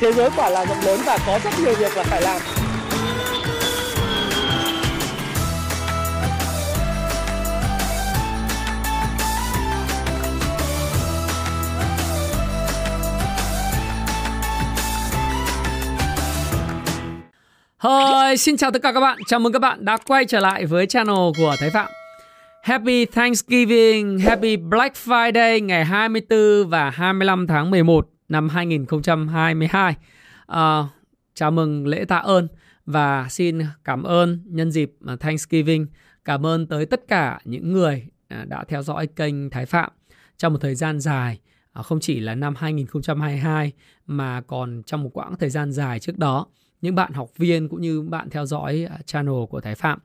thế giới quả là rộng lớn và có rất nhiều việc là phải làm Hi, xin chào tất cả các bạn. Chào mừng các bạn đã quay trở lại với channel của Thái Phạm. Happy Thanksgiving, Happy Black Friday ngày 24 và 25 tháng 11 năm 2022. À, ờ, chào mừng lễ tạ ơn và xin cảm ơn nhân dịp ờ, Thanksgiving. Cảm ơn tới tất cả những người ờ, đã theo dõi kênh Thái Phạm trong một thời gian dài không chỉ là năm 2022 mà còn trong một quãng thời gian dài trước đó những bạn học viên cũng như bạn theo dõi channel của Thái Phạm.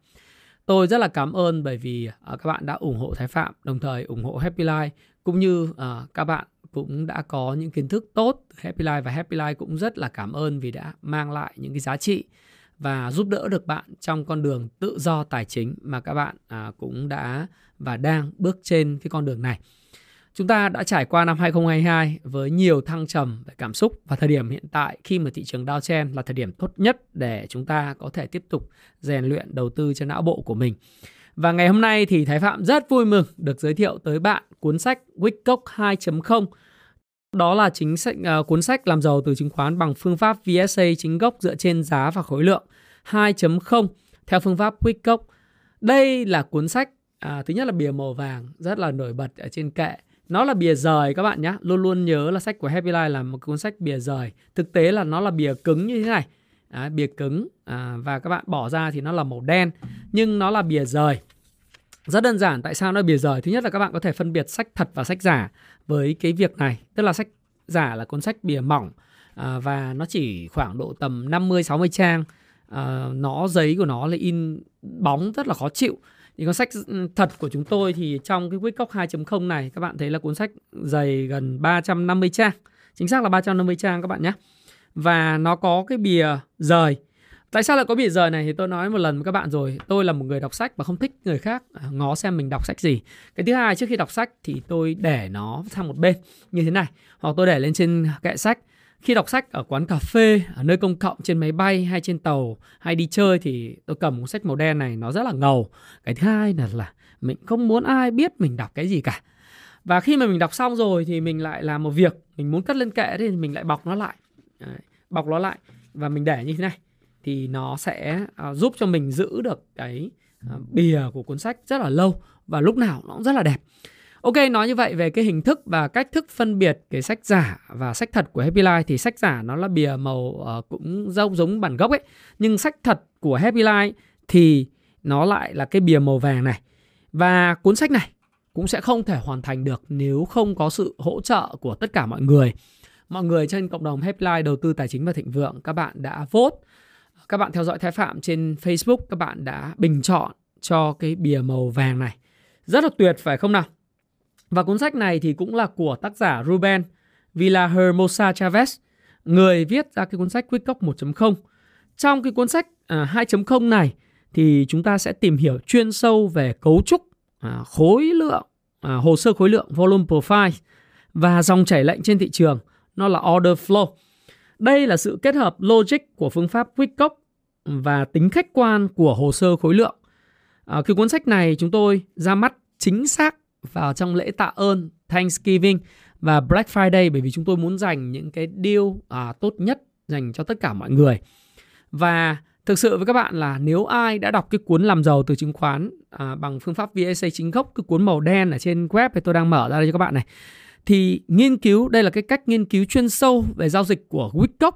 Tôi rất là cảm ơn bởi vì các bạn đã ủng hộ Thái Phạm, đồng thời ủng hộ Happy Life cũng như các bạn cũng đã có những kiến thức tốt Happy Life và Happy Life cũng rất là cảm ơn vì đã mang lại những cái giá trị và giúp đỡ được bạn trong con đường tự do tài chính mà các bạn à, cũng đã và đang bước trên cái con đường này. Chúng ta đã trải qua năm 2022 với nhiều thăng trầm về cảm xúc và thời điểm hiện tại khi mà thị trường Dow Chen là thời điểm tốt nhất để chúng ta có thể tiếp tục rèn luyện đầu tư cho não bộ của mình. Và ngày hôm nay thì Thái Phạm rất vui mừng được giới thiệu tới bạn cuốn sách Wickock 2.0 đó là chính sách uh, cuốn sách làm giàu từ chứng khoán bằng phương pháp VSA chính gốc dựa trên giá và khối lượng 2.0 theo phương pháp Wickock. Đây là cuốn sách à, thứ nhất là bìa màu vàng rất là nổi bật ở trên kệ. Nó là bìa rời các bạn nhé. Luôn luôn nhớ là sách của Happy Life là một cuốn sách bìa rời. Thực tế là nó là bìa cứng như thế này. À, bìa cứng à, và các bạn bỏ ra thì nó là màu đen nhưng nó là bìa rời rất đơn giản tại sao nó bìa rời? Thứ nhất là các bạn có thể phân biệt sách thật và sách giả với cái việc này. Tức là sách giả là cuốn sách bìa mỏng à, và nó chỉ khoảng độ tầm 50 60 trang. À, nó giấy của nó là in bóng rất là khó chịu. Thì cuốn sách ừ, thật của chúng tôi thì trong cái Wickock 2.0 này các bạn thấy là cuốn sách dày gần 350 trang. Chính xác là 350 trang các bạn nhé. Và nó có cái bìa rời. Tại sao lại có bị rời này? Thì tôi nói một lần với các bạn rồi. Tôi là một người đọc sách và không thích người khác à, ngó xem mình đọc sách gì. Cái thứ hai trước khi đọc sách thì tôi để nó sang một bên như thế này. Hoặc tôi để lên trên kệ sách. Khi đọc sách ở quán cà phê, ở nơi công cộng, trên máy bay hay trên tàu hay đi chơi thì tôi cầm cuốn sách màu đen này nó rất là ngầu. Cái thứ hai là, là mình không muốn ai biết mình đọc cái gì cả. Và khi mà mình đọc xong rồi thì mình lại làm một việc. Mình muốn cất lên kệ thì mình lại bọc nó lại. Đấy, Bọc nó lại và mình để như thế này thì nó sẽ uh, giúp cho mình giữ được cái uh, bìa của cuốn sách rất là lâu và lúc nào nó cũng rất là đẹp. Ok, nói như vậy về cái hình thức và cách thức phân biệt cái sách giả và sách thật của Happy Life thì sách giả nó là bìa màu uh, cũng giống giống bản gốc ấy, nhưng sách thật của Happy Life thì nó lại là cái bìa màu vàng này. Và cuốn sách này cũng sẽ không thể hoàn thành được nếu không có sự hỗ trợ của tất cả mọi người. Mọi người trên cộng đồng Happy Life đầu tư tài chính và thịnh vượng các bạn đã vote các bạn theo dõi Thái Phạm trên Facebook các bạn đã bình chọn cho cái bìa màu vàng này. Rất là tuyệt phải không nào? Và cuốn sách này thì cũng là của tác giả Ruben Villahermosa Chavez, người viết ra cái cuốn sách Quick Cốc 1.0. Trong cái cuốn sách à, 2.0 này thì chúng ta sẽ tìm hiểu chuyên sâu về cấu trúc, à, khối lượng, à, hồ sơ khối lượng, volume profile và dòng chảy lệnh trên thị trường. Nó là order flow. Đây là sự kết hợp logic của phương pháp Wyckoff và tính khách quan của hồ sơ khối lượng. À, cái cuốn sách này chúng tôi ra mắt chính xác vào trong lễ tạ ơn Thanksgiving và Black Friday bởi vì chúng tôi muốn dành những cái deal à, tốt nhất dành cho tất cả mọi người. Và thực sự với các bạn là nếu ai đã đọc cái cuốn làm giàu từ chứng khoán à, bằng phương pháp VSA chính gốc cái cuốn màu đen ở trên web thì tôi đang mở ra đây cho các bạn này thì nghiên cứu đây là cái cách nghiên cứu chuyên sâu về giao dịch của Wickock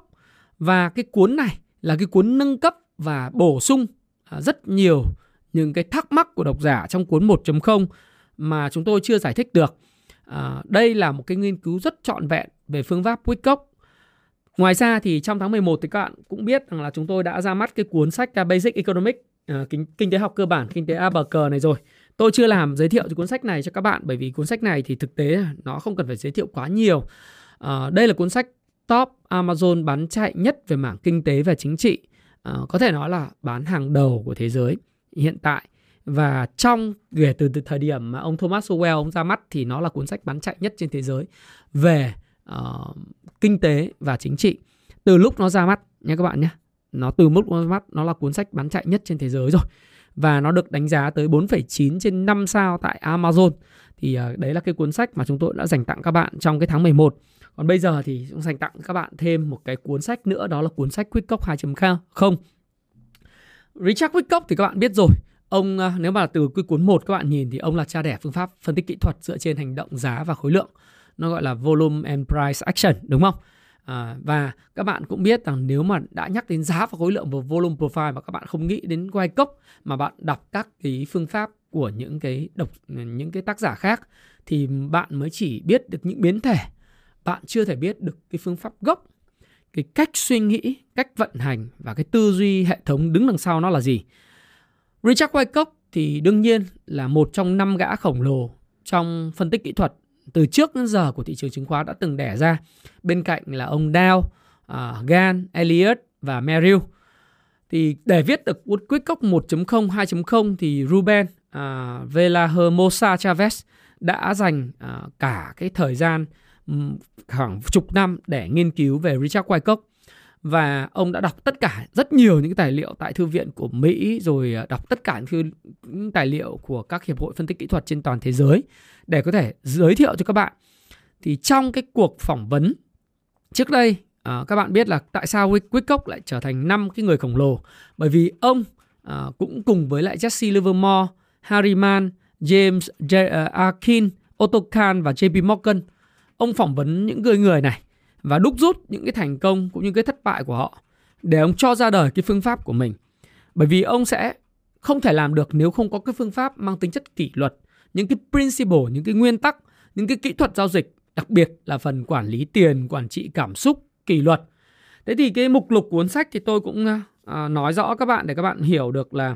và cái cuốn này là cái cuốn nâng cấp và bổ sung à, rất nhiều những cái thắc mắc của độc giả trong cuốn 1.0 mà chúng tôi chưa giải thích được. À, đây là một cái nghiên cứu rất trọn vẹn về phương pháp Wickock. Ngoài ra thì trong tháng 11 thì các bạn cũng biết rằng là chúng tôi đã ra mắt cái cuốn sách à, Basic Economics, à, kinh, kinh tế học cơ bản, kinh tế ABC này rồi. Tôi chưa làm giới thiệu cuốn sách này cho các bạn bởi vì cuốn sách này thì thực tế nó không cần phải giới thiệu quá nhiều. À, đây là cuốn sách top Amazon bán chạy nhất về mảng kinh tế và chính trị. À, có thể nói là bán hàng đầu của thế giới hiện tại. Và trong kể từ, từ thời điểm mà ông Thomas Sowell ông ra mắt thì nó là cuốn sách bán chạy nhất trên thế giới về uh, kinh tế và chính trị. từ lúc nó ra mắt nha các bạn nhé nó từ mức ra mắt nó là cuốn sách bán chạy nhất trên thế giới rồi và nó được đánh giá tới 4,9 trên 5 sao tại Amazon thì à, đấy là cái cuốn sách mà chúng tôi đã dành tặng các bạn trong cái tháng 11 còn bây giờ thì cũng dành tặng các bạn thêm một cái cuốn sách nữa đó là cuốn sách Quick Cốc 2.0 Richard Wickock thì các bạn biết rồi Ông à, nếu mà từ cái cuốn 1 các bạn nhìn thì ông là cha đẻ phương pháp phân tích kỹ thuật dựa trên hành động giá và khối lượng. Nó gọi là volume and price action đúng không? À, và các bạn cũng biết rằng nếu mà đã nhắc đến giá và khối lượng và volume profile mà các bạn không nghĩ đến quay cốc mà bạn đọc các cái phương pháp của những cái độc những cái tác giả khác thì bạn mới chỉ biết được những biến thể. Bạn chưa thể biết được cái phương pháp gốc cái cách suy nghĩ cách vận hành và cái tư duy hệ thống đứng đằng sau nó là gì. Richard Wyckoff thì đương nhiên là một trong năm gã khổng lồ trong phân tích kỹ thuật từ trước đến giờ của thị trường chứng khoán đã từng đẻ ra. Bên cạnh là ông Dow, à, uh, Gan, Elliott và Merrill. Thì để viết được Wyckoff 1.0, 2.0 thì Ruben uh, Velahermosa Chavez đã dành uh, cả cái thời gian um, khoảng chục năm để nghiên cứu về Richard Wyckoff và ông đã đọc tất cả rất nhiều những tài liệu tại thư viện của Mỹ rồi à, đọc tất cả những tài liệu của các hiệp hội phân tích kỹ thuật trên toàn thế giới để có thể giới thiệu cho các bạn. Thì trong cái cuộc phỏng vấn trước đây à, các bạn biết là tại sao Wyckoff lại trở thành năm cái người khổng lồ bởi vì ông à, cũng cùng với lại Jesse Livermore, Harry Mann, James J, à, Arkin, Otto Kahn và JP Morgan ông phỏng vấn những người người này và đúc rút những cái thành công cũng như cái thất bại của họ để ông cho ra đời cái phương pháp của mình. Bởi vì ông sẽ không thể làm được nếu không có cái phương pháp mang tính chất kỷ luật, những cái principle, những cái nguyên tắc, những cái kỹ thuật giao dịch, đặc biệt là phần quản lý tiền, quản trị cảm xúc, kỷ luật. Thế thì cái mục lục cuốn sách thì tôi cũng à, à nói rõ các bạn để các bạn hiểu được là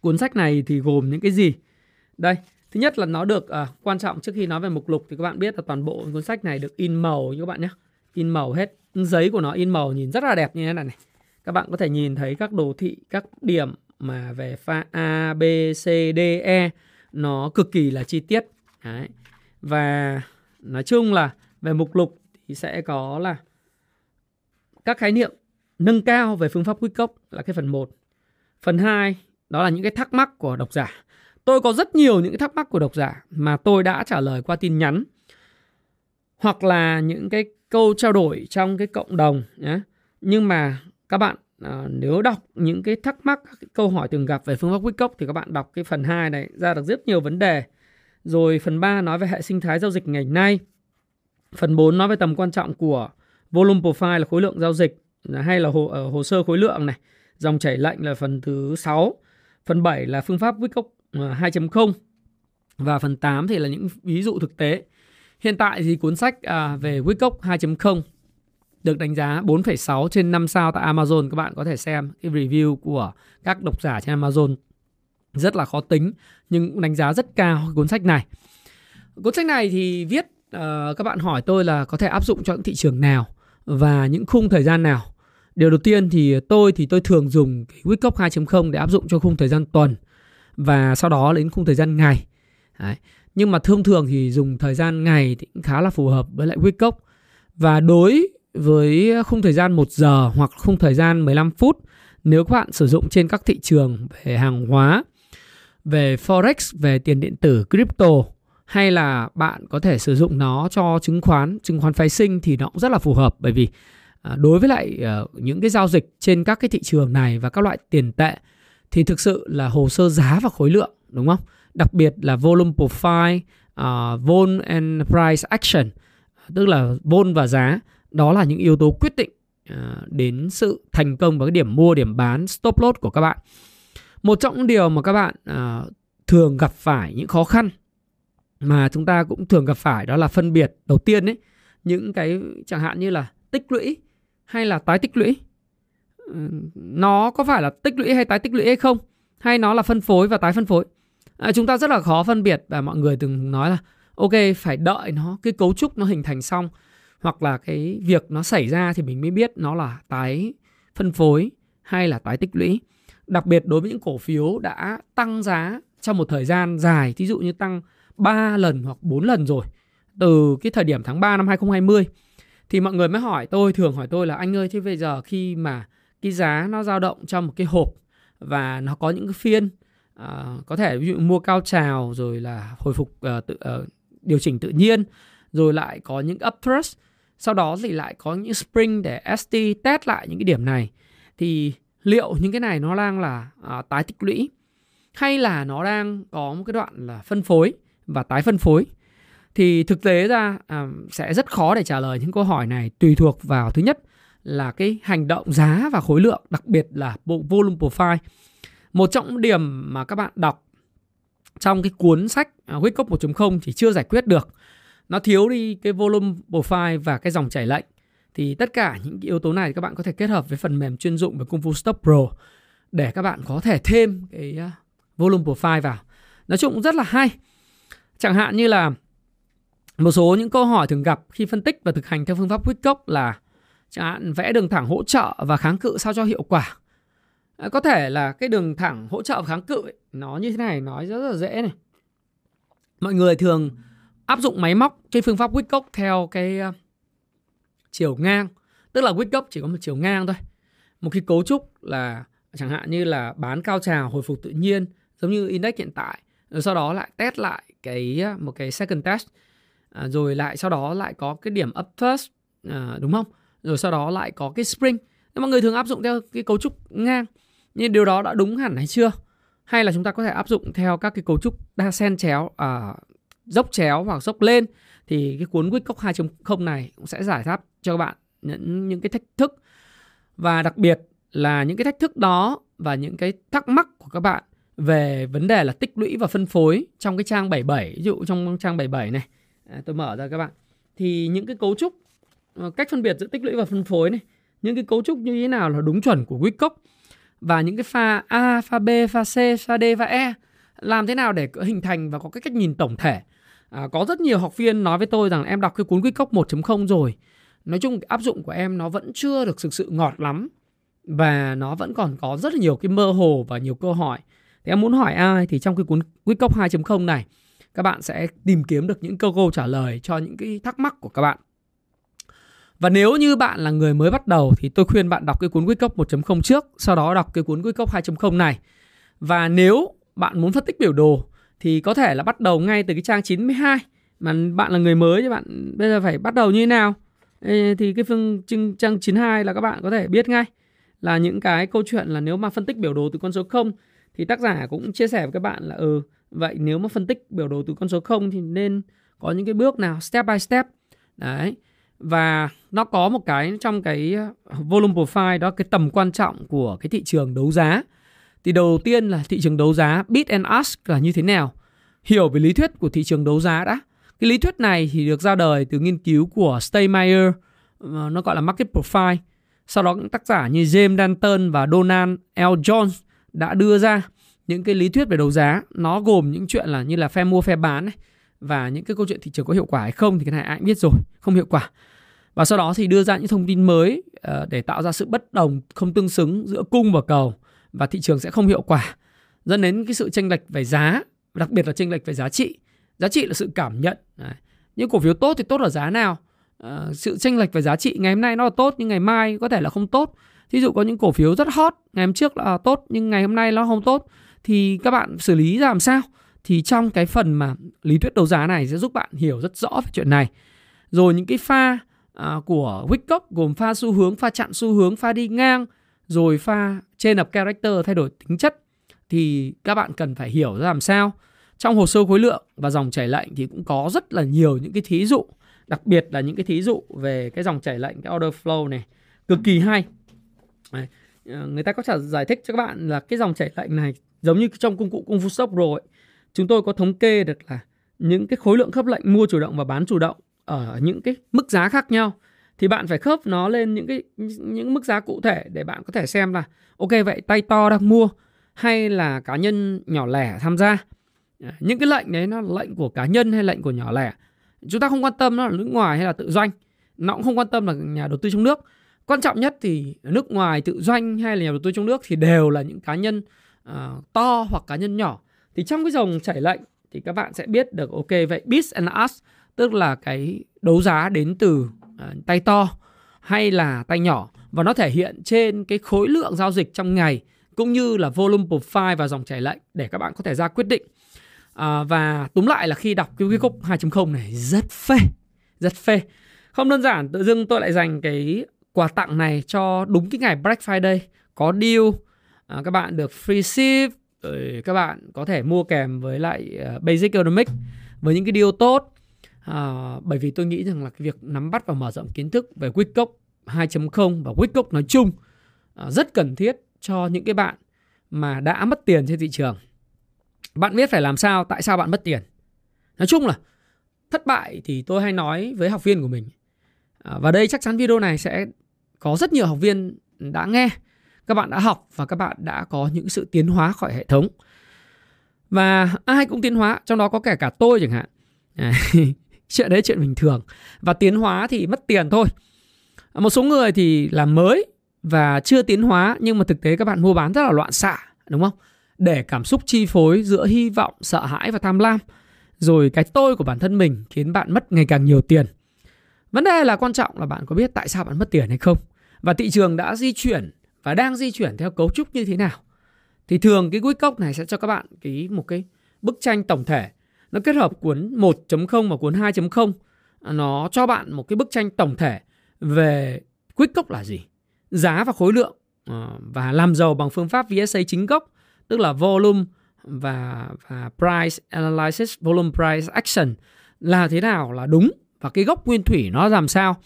cuốn sách này thì gồm những cái gì. Đây, Thứ nhất là nó được à, quan trọng trước khi nói về mục lục thì các bạn biết là toàn bộ cuốn sách này được in màu như các bạn nhé. In màu hết. Giấy của nó in màu nhìn rất là đẹp như thế này này. Các bạn có thể nhìn thấy các đồ thị, các điểm mà về pha A, B, C, D, E nó cực kỳ là chi tiết. Đấy. Và nói chung là về mục lục thì sẽ có là các khái niệm nâng cao về phương pháp quyết cốc là cái phần 1. Phần 2 đó là những cái thắc mắc của độc giả Tôi có rất nhiều những thắc mắc của độc giả mà tôi đã trả lời qua tin nhắn hoặc là những cái câu trao đổi trong cái cộng đồng nhé. Nhưng mà các bạn à, nếu đọc những cái thắc mắc, cái câu hỏi từng gặp về phương pháp Wickoff thì các bạn đọc cái phần 2 này ra được rất nhiều vấn đề. Rồi phần 3 nói về hệ sinh thái giao dịch ngày nay. Phần 4 nói về tầm quan trọng của volume profile là khối lượng giao dịch hay là hồ, ờ, hồ sơ khối lượng này. Dòng chảy lệnh là phần thứ 6. Phần 7 là phương pháp Wickoff Ờ, 2.0 và phần 8 thì là những ví dụ thực tế. Hiện tại thì cuốn sách à, về Wickoff 2.0 được đánh giá 4,6 trên 5 sao tại Amazon. Các bạn có thể xem cái review của các độc giả trên Amazon. Rất là khó tính nhưng cũng đánh giá rất cao cuốn sách này. Cuốn sách này thì viết uh, các bạn hỏi tôi là có thể áp dụng cho những thị trường nào và những khung thời gian nào. Điều đầu tiên thì tôi thì tôi thường dùng cái Wickoff 2.0 để áp dụng cho khung thời gian tuần và sau đó đến khung thời gian ngày. Đấy. nhưng mà thông thường thì dùng thời gian ngày thì cũng khá là phù hợp với lại Wickoff và đối với khung thời gian 1 giờ hoặc khung thời gian 15 phút, nếu các bạn sử dụng trên các thị trường về hàng hóa, về forex, về tiền điện tử, crypto, hay là bạn có thể sử dụng nó cho chứng khoán chứng khoán phái sinh thì nó cũng rất là phù hợp. Bởi vì à, đối với lại ờ, những cái giao dịch trên các cái thị trường này và các loại tiền tệ thì thực sự là hồ sơ giá và khối lượng đúng không? Đặc biệt là volume profile, uh, à, vol and price action, tức là vol và giá, đó là những yếu tố quyết định uh, đến sự thành công và cái điểm mua, điểm bán, stop loss của các bạn. Một trong những điều mà các bạn uh, thường gặp phải những khó khăn mà chúng ta cũng thường gặp phải đó là phân biệt đầu tiên ấy những cái chẳng hạn như là tích lũy hay là tái tích lũy nó có phải là tích lũy hay tái tích lũy hay không? Hay nó là phân phối và tái phân phối? À, chúng ta rất là khó phân biệt và mọi người từng nói là ok phải đợi nó cái cấu trúc nó hình thành xong hoặc là cái việc nó xảy ra thì mình mới biết nó là tái phân phối hay là tái tích lũy. Đặc biệt đối với những cổ phiếu đã tăng giá trong một thời gian dài ví dụ như tăng 3 lần hoặc 4 lần rồi từ cái thời điểm tháng 3 năm 2020 thì mọi người mới hỏi tôi thường hỏi tôi là anh ơi thế bây giờ khi mà cái giá nó dao động trong một cái hộp và nó có những cái phiên. Uh, có thể ví dụ mua cao trào rồi là hồi phục uh, tự uh, điều chỉnh tự nhiên rồi lại có những upthrust sau đó thì lại có những spring để ST test lại những cái điểm này. Thì liệu những cái này nó đang là uh, tái tích lũy hay là nó đang có một cái đoạn là phân phối và tái phân phối? Thì thực tế ra à, sẽ rất khó để trả lời những câu hỏi này tùy thuộc vào thứ nhất là cái hành động giá và khối lượng, đặc biệt là bộ volume profile. Một trọng điểm mà các bạn đọc trong cái cuốn sách à, Wickup 1.0 thì chưa giải quyết được. Nó thiếu đi cái volume profile và cái dòng chảy lệnh. Thì tất cả những yếu tố này các bạn có thể kết hợp với phần mềm chuyên dụng về Kung Fu Stop Pro để các bạn có thể thêm cái à, volume profile vào. Nói chung cũng rất là hay. Chẳng hạn như là một số những câu hỏi thường gặp khi phân tích và thực hành theo phương pháp Wickock là chẳng hạn vẽ đường thẳng hỗ trợ và kháng cự sao cho hiệu quả. À, có thể là cái đường thẳng hỗ trợ và kháng cự ấy, nó như thế này nói rất là dễ này. Mọi người thường áp dụng máy móc cái phương pháp Wickock theo cái uh, chiều ngang. Tức là Wickock chỉ có một chiều ngang thôi. Một cái cấu trúc là chẳng hạn như là bán cao trào hồi phục tự nhiên giống như index hiện tại. Rồi sau đó lại test lại cái ờ, một cái second test. À, rồi lại sau đó lại có cái điểm up first à, đúng không? Rồi sau đó lại có cái spring. Nhưng mọi người thường áp dụng theo cái cấu trúc ngang nhưng điều đó đã đúng hẳn hay chưa? Hay là chúng ta có thể áp dụng theo các cái cấu trúc đa sen chéo à, dốc chéo hoặc dốc lên thì cái cuốn Wickock 2.0 này cũng sẽ giải đáp cho các bạn những những cái thách thức. Và đặc biệt là những cái thách thức đó và những cái thắc mắc của các bạn về vấn đề là tích lũy và phân phối trong cái trang 77 ví dụ trong trang 77 này. À, tôi mở ra các bạn. Thì những cái cấu trúc Ờ, cách phân biệt giữa tích lũy và phân phối này. Những cái cấu trúc như thế nào là đúng chuẩn của Wickock và những cái pha A, pha B, pha C, pha D, và E làm thế nào để hình thành và có cái cách nhìn tổng thể? À, có rất nhiều học viên nói với tôi rằng em đọc cái cuốn Wickock 1.0 rồi. Nói chung áp dụng của em nó vẫn chưa được thực sự ngọt lắm. Và nó vẫn còn có rất là nhiều cái mơ hồ và nhiều câu hỏi. Thì em muốn hỏi ai thì trong cái cuốn Wickock 2.0 này các bạn sẽ tìm kiếm được những câu câu trả lời cho những cái thắc mắc của các bạn. Và nếu như bạn là người mới bắt đầu thì tôi khuyên bạn đọc cái cuốn Wake Up 1.0 trước, sau đó đọc cái cuốn Wake Up 2.0 này. Và nếu bạn muốn phân tích biểu đồ thì có thể là bắt đầu ngay từ cái trang 92 mà bạn là người mới thì bạn bây giờ phải bắt đầu như thế nào? Thì cái phương trang 92 là các bạn có thể biết ngay là những cái câu chuyện là nếu mà phân tích biểu đồ từ con số 0 thì tác giả cũng chia sẻ với các bạn là ừ vậy nếu mà phân tích biểu đồ từ con số 0 thì nên có những cái bước nào step by step đấy và nó có một cái trong cái ờ, volume profile đó, cái tầm quan trọng của cái thị trường đấu giá. Thì đầu tiên là thị trường đấu giá bid and ask là như thế nào? Hiểu về lý thuyết của thị trường đấu giá đã. Cái lý thuyết này thì được ra đời từ nghiên cứu của Steinmeier ờ, nó gọi là market profile. Sau đó những tác giả như James Danton và Donald L. Jones đã đưa ra những cái lý thuyết về đấu giá. Nó gồm những chuyện là như là phe mua, phe bán này và những cái câu chuyện thị trường có hiệu quả hay không thì cái này ai cũng biết rồi, không hiệu quả. Và sau đó thì đưa ra những thông tin mới ờ, để tạo ra sự bất đồng, không tương xứng giữa cung và cầu, và thị trường sẽ không hiệu quả. Dẫn đến cái sự tranh lệch về giá, đặc biệt là tranh lệch về giá trị. Giá trị là sự cảm nhận. Đấy. những cổ phiếu tốt thì tốt ở giá nào? Ờ, sự tranh lệch về giá trị ngày hôm nay nó là tốt nhưng ngày mai có thể là không tốt. Ví dụ có những cổ phiếu rất hot, ngày hôm trước là tốt nhưng ngày hôm nay nó không tốt, thì các bạn xử lý ra làm sao? Thì trong cái phần mà lý thuyết đấu giá này sẽ giúp bạn hiểu rất rõ về chuyện này. Rồi những cái pha à, của Wickock gồm pha xu hướng, pha chặn xu hướng, pha đi ngang, rồi pha trên up character thay đổi tính chất thì các bạn cần phải hiểu ra làm sao. Trong hồ sơ khối lượng và dòng chảy lệnh thì cũng có rất là nhiều những cái thí dụ, đặc biệt là những cái thí dụ về cái dòng chảy lệnh cái order flow này cực kỳ hay. Đấy. Ờ, người ta có trả giải thích cho các bạn là cái dòng chảy lệnh này giống như trong công cụ công Fu Stop rồi chúng tôi có thống kê được là những cái khối lượng khớp lệnh mua chủ động và bán chủ động ở những cái mức giá khác nhau. Thì bạn phải khớp nó lên những cái những mức giá cụ thể để bạn có thể xem là ok vậy tay to đang mua hay là cá nhân nhỏ lẻ tham gia. Những cái lệnh đấy nó lệnh của cá nhân hay lệnh của nhỏ lẻ? Chúng ta không quan tâm nó là nước ngoài hay là tự doanh. Nó cũng không quan tâm là nhà đầu tư trong nước. Quan trọng nhất thì nước ngoài tự doanh hay là nhà đầu tư trong nước thì đều là những cá nhân uh, to hoặc cá nhân nhỏ thì trong cái dòng chảy lệnh thì các bạn sẽ biết được ok vậy bid and ask tức là cái đấu giá đến từ uh, tay to hay là tay nhỏ và nó thể hiện trên cái khối lượng giao dịch trong ngày cũng như là volume profile và dòng chảy lệnh để các bạn có thể ra quyết định. À, và túm lại là khi đọc cái Wake 2.0 này rất phê, rất phê. Không đơn giản tự dưng tôi lại dành cái quà tặng này cho đúng cái ngày Black Friday có deal à, các bạn được free ship rồi các bạn có thể mua kèm với lại ờ, Basic Economics với những cái điều tốt à, bởi vì tôi nghĩ rằng là cái việc nắm bắt và mở rộng kiến thức về Wake 2.0 và Wake nói chung à, rất cần thiết cho những cái bạn mà đã mất tiền trên thị trường. Bạn biết phải làm sao, tại sao bạn mất tiền. Nói chung là thất bại thì tôi hay nói với học viên của mình. À, và đây chắc chắn video này sẽ có rất nhiều học viên đã nghe. Các bạn đã học và các bạn đã có những sự tiến hóa khỏi hệ thống. Và ai cũng tiến hóa, trong đó có kể cả tôi chẳng hạn. À, chuyện đấy chuyện bình thường. Và tiến hóa thì mất tiền thôi. À, một số người thì làm mới và chưa tiến hóa nhưng mà thực tế các bạn mua bán rất là loạn xạ đúng không? Để cảm xúc chi phối giữa hy vọng, sợ hãi và tham lam. Rồi cái tôi của bản thân mình khiến bạn mất ngày càng nhiều tiền. Vấn đề là quan trọng là bạn có biết tại sao bạn mất tiền hay không? Và thị trường đã di chuyển và đang di chuyển theo cấu trúc như thế nào? Thì thường cái Quick Cốc này sẽ cho các bạn cái một cái bức tranh tổng thể. Nó kết hợp cuốn 1.0 và cuốn 2.0. Nó cho bạn một cái bức tranh tổng thể về Quick Cốc là gì? giá và khối lượng ờ, và làm giàu bằng phương pháp VSA chính gốc, tức là volume và và price analysis, volume price action là thế nào là đúng và cái gốc nguyên thủy nó làm sao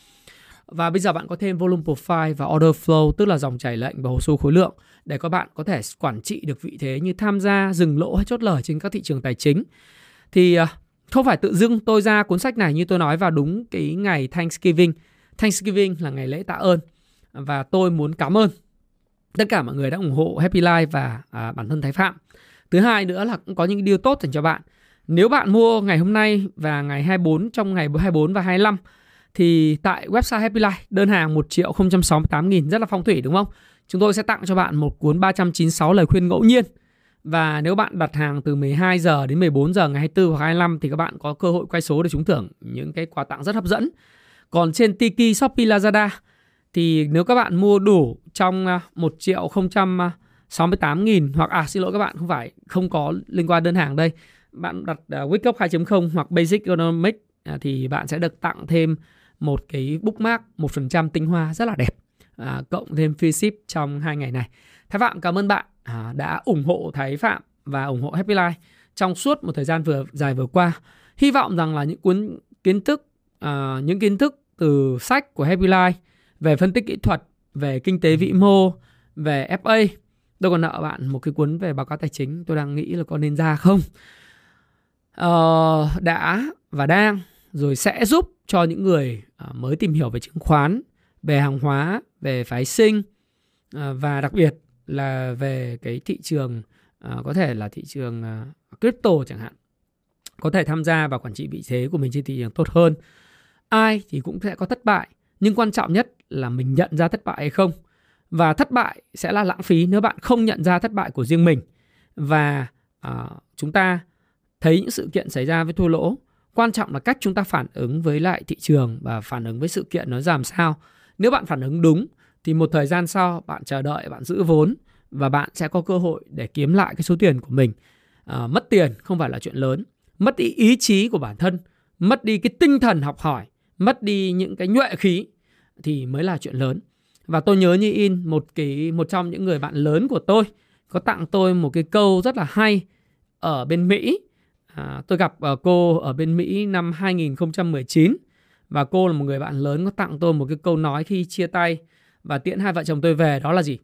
và bây giờ bạn có thêm volume profile và order flow tức là dòng chảy lệnh và hồ sơ khối lượng để các bạn có thể quản trị được vị thế như tham gia dừng lỗ hay chốt lời trên các thị trường tài chính thì à, không phải tự dưng tôi ra cuốn sách này như tôi nói vào đúng cái ngày Thanksgiving Thanksgiving là ngày lễ tạ ơn và tôi muốn cảm ơn tất cả mọi người đã ủng hộ Happy Life và à, bản thân Thái Phạm. Thứ hai nữa là cũng có những điều tốt dành cho bạn. Nếu bạn mua ngày hôm nay và ngày 24 trong ngày 24 và 25 thì tại website Happy Life đơn hàng 1 triệu 068 nghìn rất là phong thủy đúng không? Chúng tôi sẽ tặng cho bạn một cuốn 396 lời khuyên ngẫu nhiên. Và nếu bạn đặt hàng từ 12 giờ đến 14 giờ ngày 24 hoặc 25 thì các bạn có cơ hội quay số để trúng thưởng những cái quà tặng rất hấp dẫn. Còn trên Tiki, Shopee, Lazada thì nếu các bạn mua đủ trong à, 1 triệu 068 nghìn hoặc à xin lỗi các bạn không phải không có liên quan đơn hàng đây bạn đặt uh, Wake Up 2.0 hoặc Basic Economic uh, à, thì bạn sẽ được tặng thêm một cái bookmark 1% tinh hoa rất là đẹp à, cộng thêm free ship trong hai ngày này Thái Phạm cảm ơn bạn à, đã ủng hộ Thái Phạm và ủng hộ Happy Life trong suốt một thời gian vừa dài vừa qua hy vọng rằng là những cuốn kiến thức à, những kiến thức từ sách của Happy Life về phân tích kỹ thuật, về kinh tế vĩ mô, về FA. Tôi còn nợ bạn một cái cuốn về báo cáo tài chính, tôi đang nghĩ là có nên ra không? Ờ, đã và đang rồi sẽ giúp cho những người À, mới tìm hiểu về chứng khoán, về hàng hóa, về phái sinh à, và đặc biệt là về cái thị trường à, có thể là thị trường crypto chẳng hạn. Có thể tham gia và quản trị vị thế của mình trên thị trường tốt hơn. Ai thì cũng sẽ có thất bại nhưng quan trọng nhất là mình nhận ra thất bại hay không. Và thất bại sẽ là lãng phí nếu bạn không nhận ra thất bại của riêng mình. Và uh, chúng ta thấy những sự kiện xảy ra với thua lỗ quan trọng là cách chúng ta phản ứng với lại thị trường và phản ứng với sự kiện nó làm sao. Nếu bạn phản ứng đúng thì một thời gian sau bạn chờ đợi bạn giữ vốn và bạn sẽ có cơ hội để kiếm lại cái số tiền của mình. À, mất tiền không phải là chuyện lớn. Mất đi ý chí của bản thân mất đi cái tinh thần học hỏi mất đi những cái nhuệ khí thì mới là chuyện lớn. Và tôi nhớ như in một cái một trong những người bạn lớn của tôi có tặng tôi một cái câu rất là hay ở bên Mỹ à, tôi gặp uh, cô ở bên Mỹ năm 2019 và cô là một người bạn lớn có tặng tôi một cái câu nói khi chia tay và tiễn hai vợ chồng tôi về đó là gì?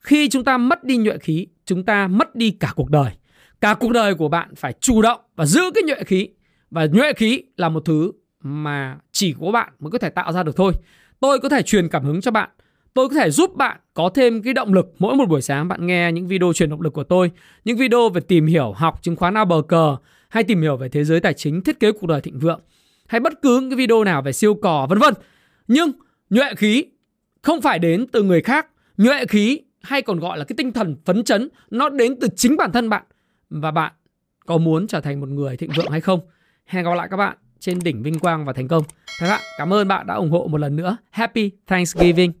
Khi chúng ta mất đi nhuệ khí chúng ta mất đi cả cuộc đời. Cả cuộc đời của bạn phải chủ động và giữ cái nhuệ khí. Và nhuệ khí là một thứ mà chỉ có bạn mới có thể tạo ra được thôi. Tôi có thể truyền cảm hứng cho bạn. Tôi có thể giúp bạn có thêm cái động lực. Mỗi một buổi sáng bạn nghe những video truyền động lực của tôi những video về tìm hiểu học chứng khoán bờ cờ hay tìm hiểu về thế giới tài chính, thiết kế cuộc đời thịnh vượng hay bất cứ cái video nào về siêu cò, vân vân nhưng nhuệ khí không phải đến từ người khác nhuệ khí hay còn gọi là cái tinh thần phấn chấn, nó đến từ chính bản thân bạn và bạn có muốn trở thành một người thịnh vượng hay không hẹn gặp lại các bạn trên đỉnh vinh quang và thành công. Các bạn, cảm ơn bạn đã ủng hộ một lần nữa. Happy Thanksgiving.